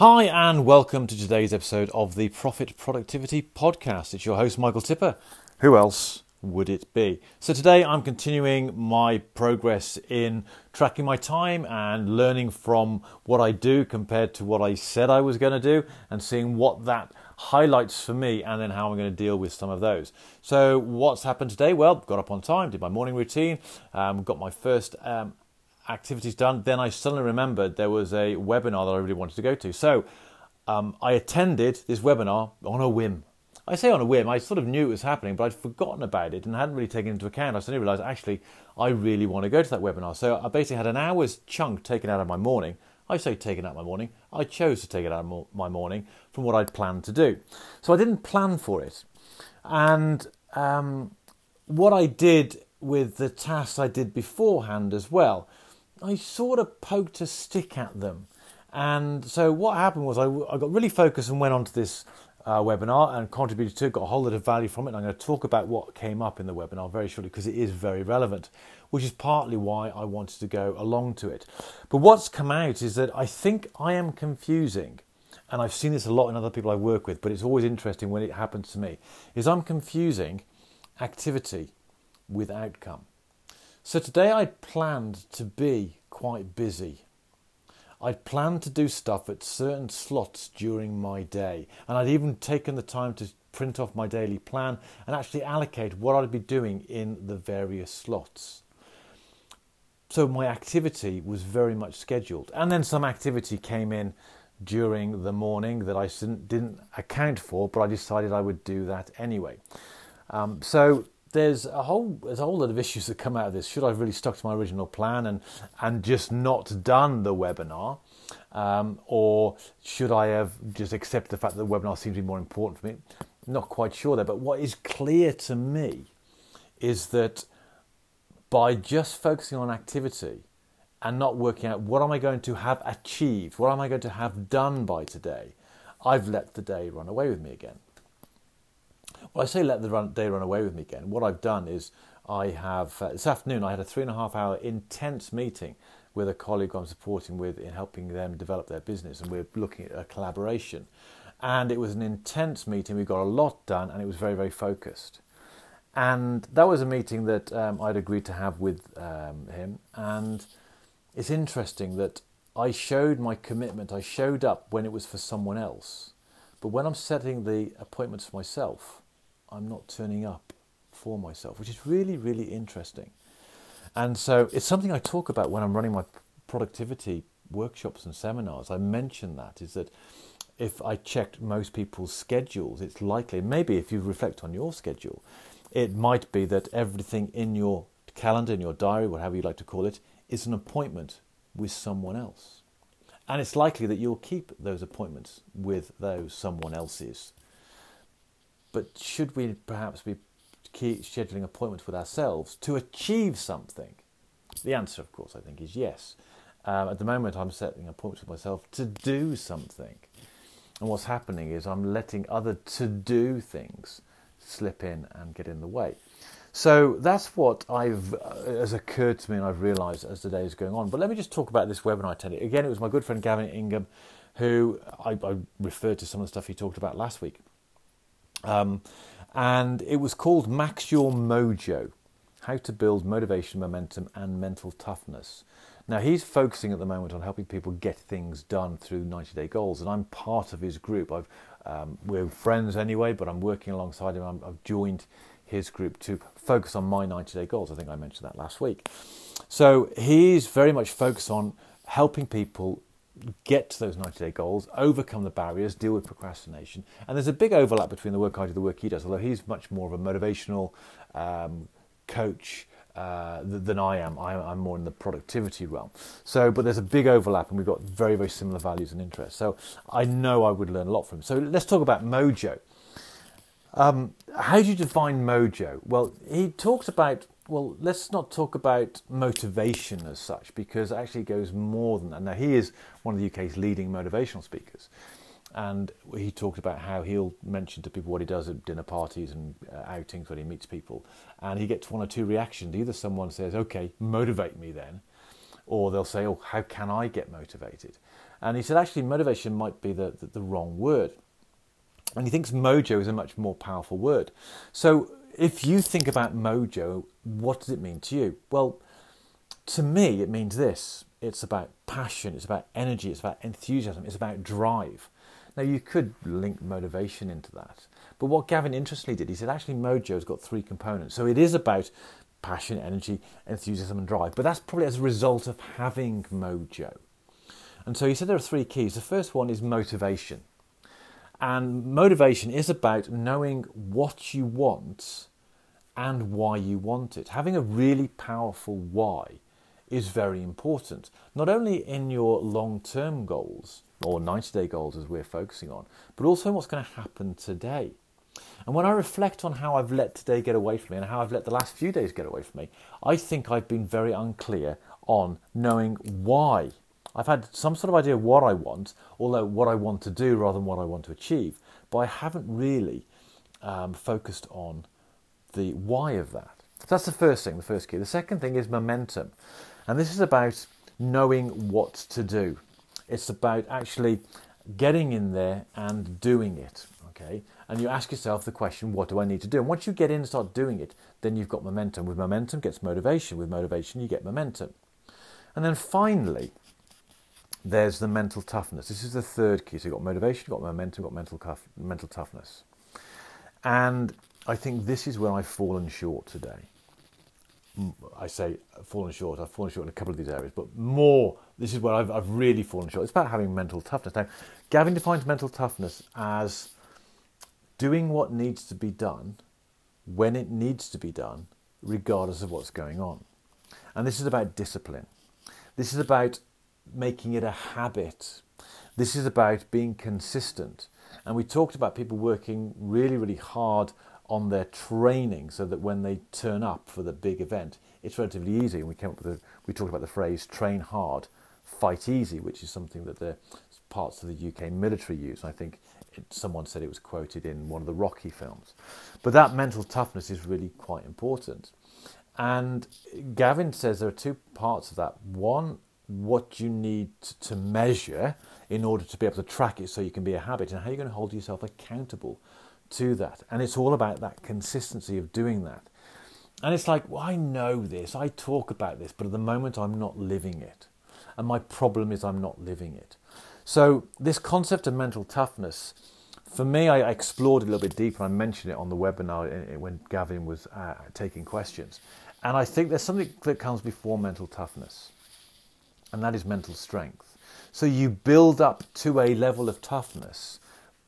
Hi, and welcome to today's episode of the Profit Productivity Podcast. It's your host, Michael Tipper. Who else would it be? So, today I'm continuing my progress in tracking my time and learning from what I do compared to what I said I was going to do and seeing what that highlights for me and then how I'm going to deal with some of those. So, what's happened today? Well, got up on time, did my morning routine, um, got my first um, activities done. Then I suddenly remembered there was a webinar that I really wanted to go to. So, um, I attended this webinar on a whim. I say on a whim, I sort of knew it was happening, but I'd forgotten about it and hadn't really taken into account. I suddenly realised actually I really want to go to that webinar. So I basically had an hour's chunk taken out of my morning. I say taken out of my morning. I chose to take it out of my morning from what I'd planned to do. So I didn't plan for it. And um, what I did with the tasks I did beforehand as well, I sort of poked a stick at them. And so what happened was I, I got really focused and went on to this uh, webinar and contributed to it, got a whole lot of value from it. And I'm going to talk about what came up in the webinar very shortly because it is very relevant, which is partly why I wanted to go along to it. But what's come out is that I think I am confusing, and I've seen this a lot in other people I work with, but it's always interesting when it happens to me, is I'm confusing activity with outcome. So today I planned to be quite busy I'd planned to do stuff at certain slots during my day, and I'd even taken the time to print off my daily plan and actually allocate what I'd be doing in the various slots. So my activity was very much scheduled, and then some activity came in during the morning that I didn't account for, but I decided I would do that anyway. Um, so there's a whole there's a whole lot of issues that come out of this. Should I have really stuck to my original plan and and just not done the webinar, um, or should I have just accepted the fact that the webinar seems to be more important for me? I'm Not quite sure there, but what is clear to me is that by just focusing on activity and not working out what am I going to have achieved, what am I going to have done by today, I've let the day run away with me again. Well, I say let the run, day run away with me again. What I've done is I have, uh, this afternoon, I had a three and a half hour intense meeting with a colleague I'm supporting with in helping them develop their business, and we're looking at a collaboration. And it was an intense meeting. We got a lot done, and it was very, very focused. And that was a meeting that um, I'd agreed to have with um, him. And it's interesting that I showed my commitment. I showed up when it was for someone else. But when I'm setting the appointments for myself, I'm not turning up for myself, which is really, really interesting. And so it's something I talk about when I'm running my productivity workshops and seminars. I mention that is that if I checked most people's schedules, it's likely, maybe if you reflect on your schedule, it might be that everything in your calendar, in your diary, whatever you like to call it, is an appointment with someone else. And it's likely that you'll keep those appointments with those someone else's. But should we perhaps be scheduling appointments with ourselves to achieve something? The answer, of course, I think is yes. Um, at the moment, I'm setting appointments with myself to do something. And what's happening is I'm letting other to do things slip in and get in the way. So that's what I've uh, has occurred to me, and I've realised as the day is going on. But let me just talk about this webinar I attended. Again, it was my good friend Gavin Ingham, who I, I referred to some of the stuff he talked about last week. Um, and it was called Max Your Mojo How to Build Motivation, Momentum, and Mental Toughness. Now, he's focusing at the moment on helping people get things done through 90 day goals, and I'm part of his group. I've, um, we're friends anyway, but I'm working alongside him. i have joined his group to focus on my 90 day goals. I think I mentioned that last week. So he's very much focused on helping people get to those 90 day goals, overcome the barriers, deal with procrastination. And there's a big overlap between the work I do and the work he does, although he's much more of a motivational um, coach. Uh, than I am. I, am more in the productivity realm. So, but there's a big overlap, and we've got very, very similar values and interests. So, I know I would learn a lot from him. So, let's talk about Mojo. Um, how do you define Mojo? Well, he talks about well, let's not talk about motivation as such because actually it goes more than that. Now, he is one of the UK's leading motivational speakers. And he talked about how he'll mention to people what he does at dinner parties and uh, outings when he meets people. And he gets one or two reactions. Either someone says, okay, motivate me then, or they'll say, oh, how can I get motivated? And he said actually motivation might be the, the, the wrong word. And he thinks mojo is a much more powerful word. So if you think about mojo, what does it mean to you? Well, to me, it means this it's about passion, it's about energy, it's about enthusiasm, it's about drive. Now, you could link motivation into that. But what Gavin interestingly did, he said actually mojo's got three components. So it is about passion, energy, enthusiasm, and drive. But that's probably as a result of having mojo. And so he said there are three keys. The first one is motivation. And motivation is about knowing what you want and why you want it. Having a really powerful why is very important, not only in your long term goals or 90 day goals as we're focusing on, but also what's going to happen today. And when I reflect on how I've let today get away from me and how I've let the last few days get away from me, I think I've been very unclear on knowing why I've had some sort of idea of what I want, although what I want to do rather than what I want to achieve, but I haven't really um, focused on the why of that. So that's the first thing, the first key. The second thing is momentum. And this is about knowing what to do. It's about actually getting in there and doing it. Okay? And you ask yourself the question, what do I need to do? And once you get in and start doing it, then you've got momentum. With momentum gets motivation. With motivation, you get momentum. And then finally, there's the mental toughness. This is the third key. So you've got motivation, you've got momentum, you've got mental, cuff, mental toughness. And I think this is where I've fallen short today. I say fallen short, I've fallen short in a couple of these areas, but more, this is where I've, I've really fallen short. It's about having mental toughness. Now, Gavin defines mental toughness as doing what needs to be done when it needs to be done, regardless of what's going on. And this is about discipline. This is about making it a habit. This is about being consistent. And we talked about people working really, really hard on their training so that when they turn up for the big event, it's relatively easy. And we came up with we talked about the phrase train hard, fight easy, which is something that the parts of the UK military use. I think it, someone said it was quoted in one of the Rocky films. But that mental toughness is really quite important. And Gavin says there are two parts of that. One what you need to measure in order to be able to track it so you can be a habit and how you're going to hold yourself accountable to that. And it's all about that consistency of doing that. And it's like, well, I know this, I talk about this, but at the moment I'm not living it. And my problem is I'm not living it. So, this concept of mental toughness, for me, I explored a little bit deeper. I mentioned it on the webinar when Gavin was uh, taking questions. And I think there's something that comes before mental toughness and that is mental strength. So you build up to a level of toughness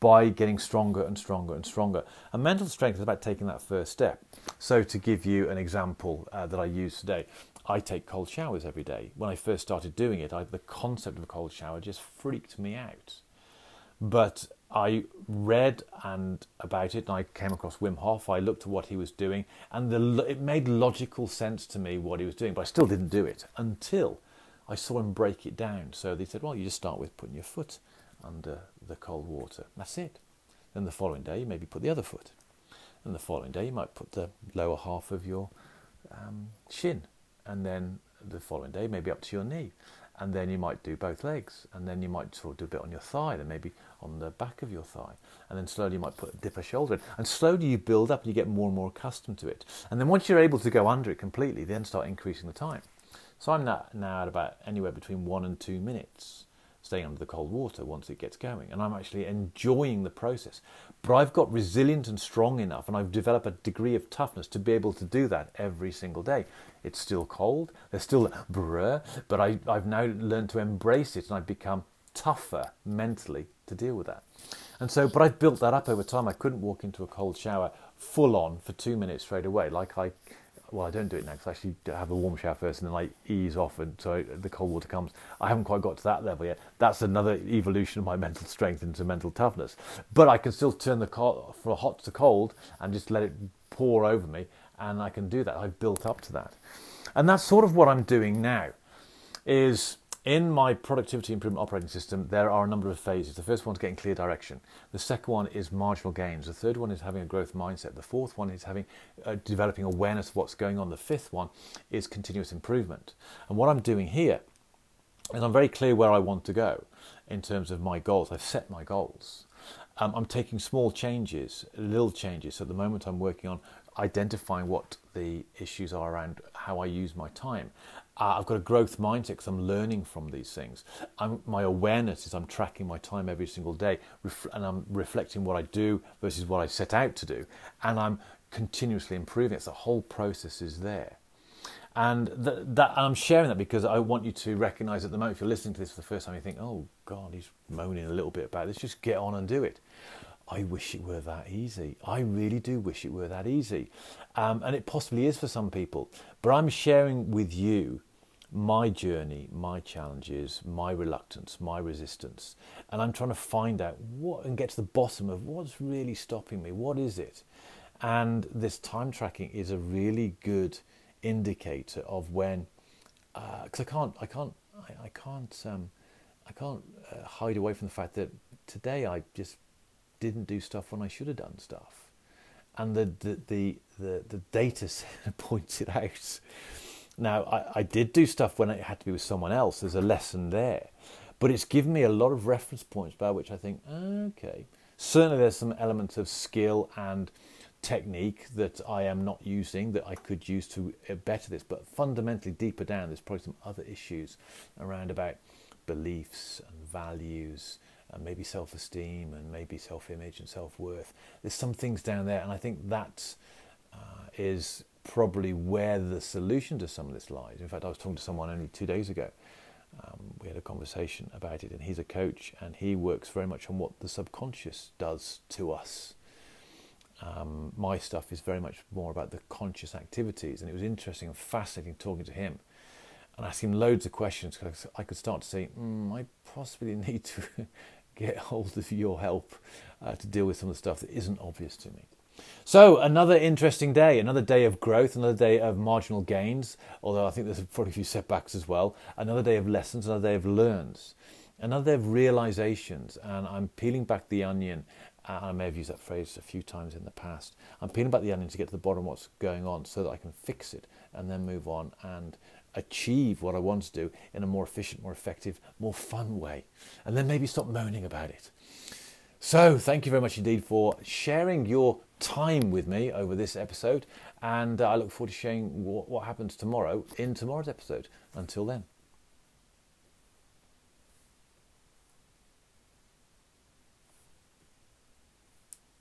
by getting stronger and stronger and stronger. And mental strength is about taking that first step. So, to give you an example uh, that I use today, I take cold showers every day. When I first started doing it, I, the concept of a cold shower just freaked me out. But I read and about it, and I came across Wim Hof. I looked at what he was doing, and the, it made logical sense to me what he was doing. But I still didn't do it until I saw him break it down. So they said, well, you just start with putting your foot under the cold water. That's it. Then the following day, you maybe put the other foot. And the following day, you might put the lower half of your um, shin. And then the following day, maybe up to your knee. And then you might do both legs. And then you might sort of do a bit on your thigh, then maybe on the back of your thigh. And then slowly you might put dip a shoulder in. And slowly you build up and you get more and more accustomed to it. And then once you're able to go under it completely, then start increasing the time. So I'm now, at about anywhere between one and two minutes staying under the cold water once it gets going. And I'm actually enjoying the process. But I've got resilient and strong enough, and I've developed a degree of toughness to be able to do that every single day. It's still cold, there's still bruh, but I, I've now learned to embrace it and I've become tougher mentally to deal with that. And so, but I've built that up over time. I couldn't walk into a cold shower full on for two minutes straight away, like I well, I don't do it now because I actually have a warm shower first and then I ease off and so the cold water comes. I haven't quite got to that level yet. That's another evolution of my mental strength into mental toughness. But I can still turn the cold, from hot to cold and just let it pour over me and I can do that. I've built up to that. And that's sort of what I'm doing now is in my productivity improvement operating system, there are a number of phases. The first one is getting clear direction. The second one is marginal gains. The third one is having a growth mindset. The fourth one is having uh, developing awareness of what's going on. The fifth one is continuous improvement. And what I'm doing here is I'm very clear where I want to go. in terms of my goals. I've set my goals. Um, I'm taking small changes, little changes. So at the moment, I'm working on identifying what the issues are around how I use my time. Uh, I've got a growth mindset because I'm learning from these things. I'm, my awareness is I'm tracking my time every single day ref- and I'm reflecting what I do versus what I set out to do. And I'm continuously improving. It's the whole process is there. And th- that I'm sharing that because I want you to recognize at the moment, if you're listening to this for the first time, you think, oh, God, he's moaning a little bit about this. Just get on and do it. I wish it were that easy. I really do wish it were that easy. Um, and it possibly is for some people. But I'm sharing with you my journey, my challenges, my reluctance, my resistance. And I'm trying to find out what and get to the bottom of what's really stopping me. What is it? And this time tracking is a really good indicator of when, because uh, I can't, I can't, I, I can't, um, I can't uh, hide away from the fact that today I just didn't do stuff when I should have done stuff, and the the the the, the data points it out now, I, I did do stuff when it had to be with someone else. There's a lesson there. But it's given me a lot of reference points by which I think, okay, certainly there's some elements of skill and technique that I am not using that I could use to uh, better this. But fundamentally, deeper down, there's probably some other issues around about beliefs and values and maybe self esteem and maybe self image and self worth. There's some things down there, and I think that uh, is probably where the solution to some of this lies. In fact, I was talking to someone only two days ago. Um, we had a conversation about it, and he's a coach, and he works very much on what the subconscious does to us. Um, my stuff is very much more about the conscious activities, and it was interesting and fascinating talking to him and asking him loads of questions because I could start to say, mm, I possibly need to get hold of your help uh, to deal with some of the stuff that isn't obvious to me. So, another interesting day, another day of growth, another day of marginal gains, although I think there's probably a few setbacks as well, another day of lessons, another day of learns, another day of realizations, and I'm peeling back the onion. I may have used that phrase a few times in the past. I'm peeling back the onion to get to the bottom of what's going on so that I can fix it and then move on and achieve what I want to do in a more efficient, more effective, more fun way. And then maybe stop moaning about it. So, thank you very much indeed for sharing your time with me over this episode, and uh, I look forward to sharing what, what happens tomorrow in tomorrow's episode. Until then.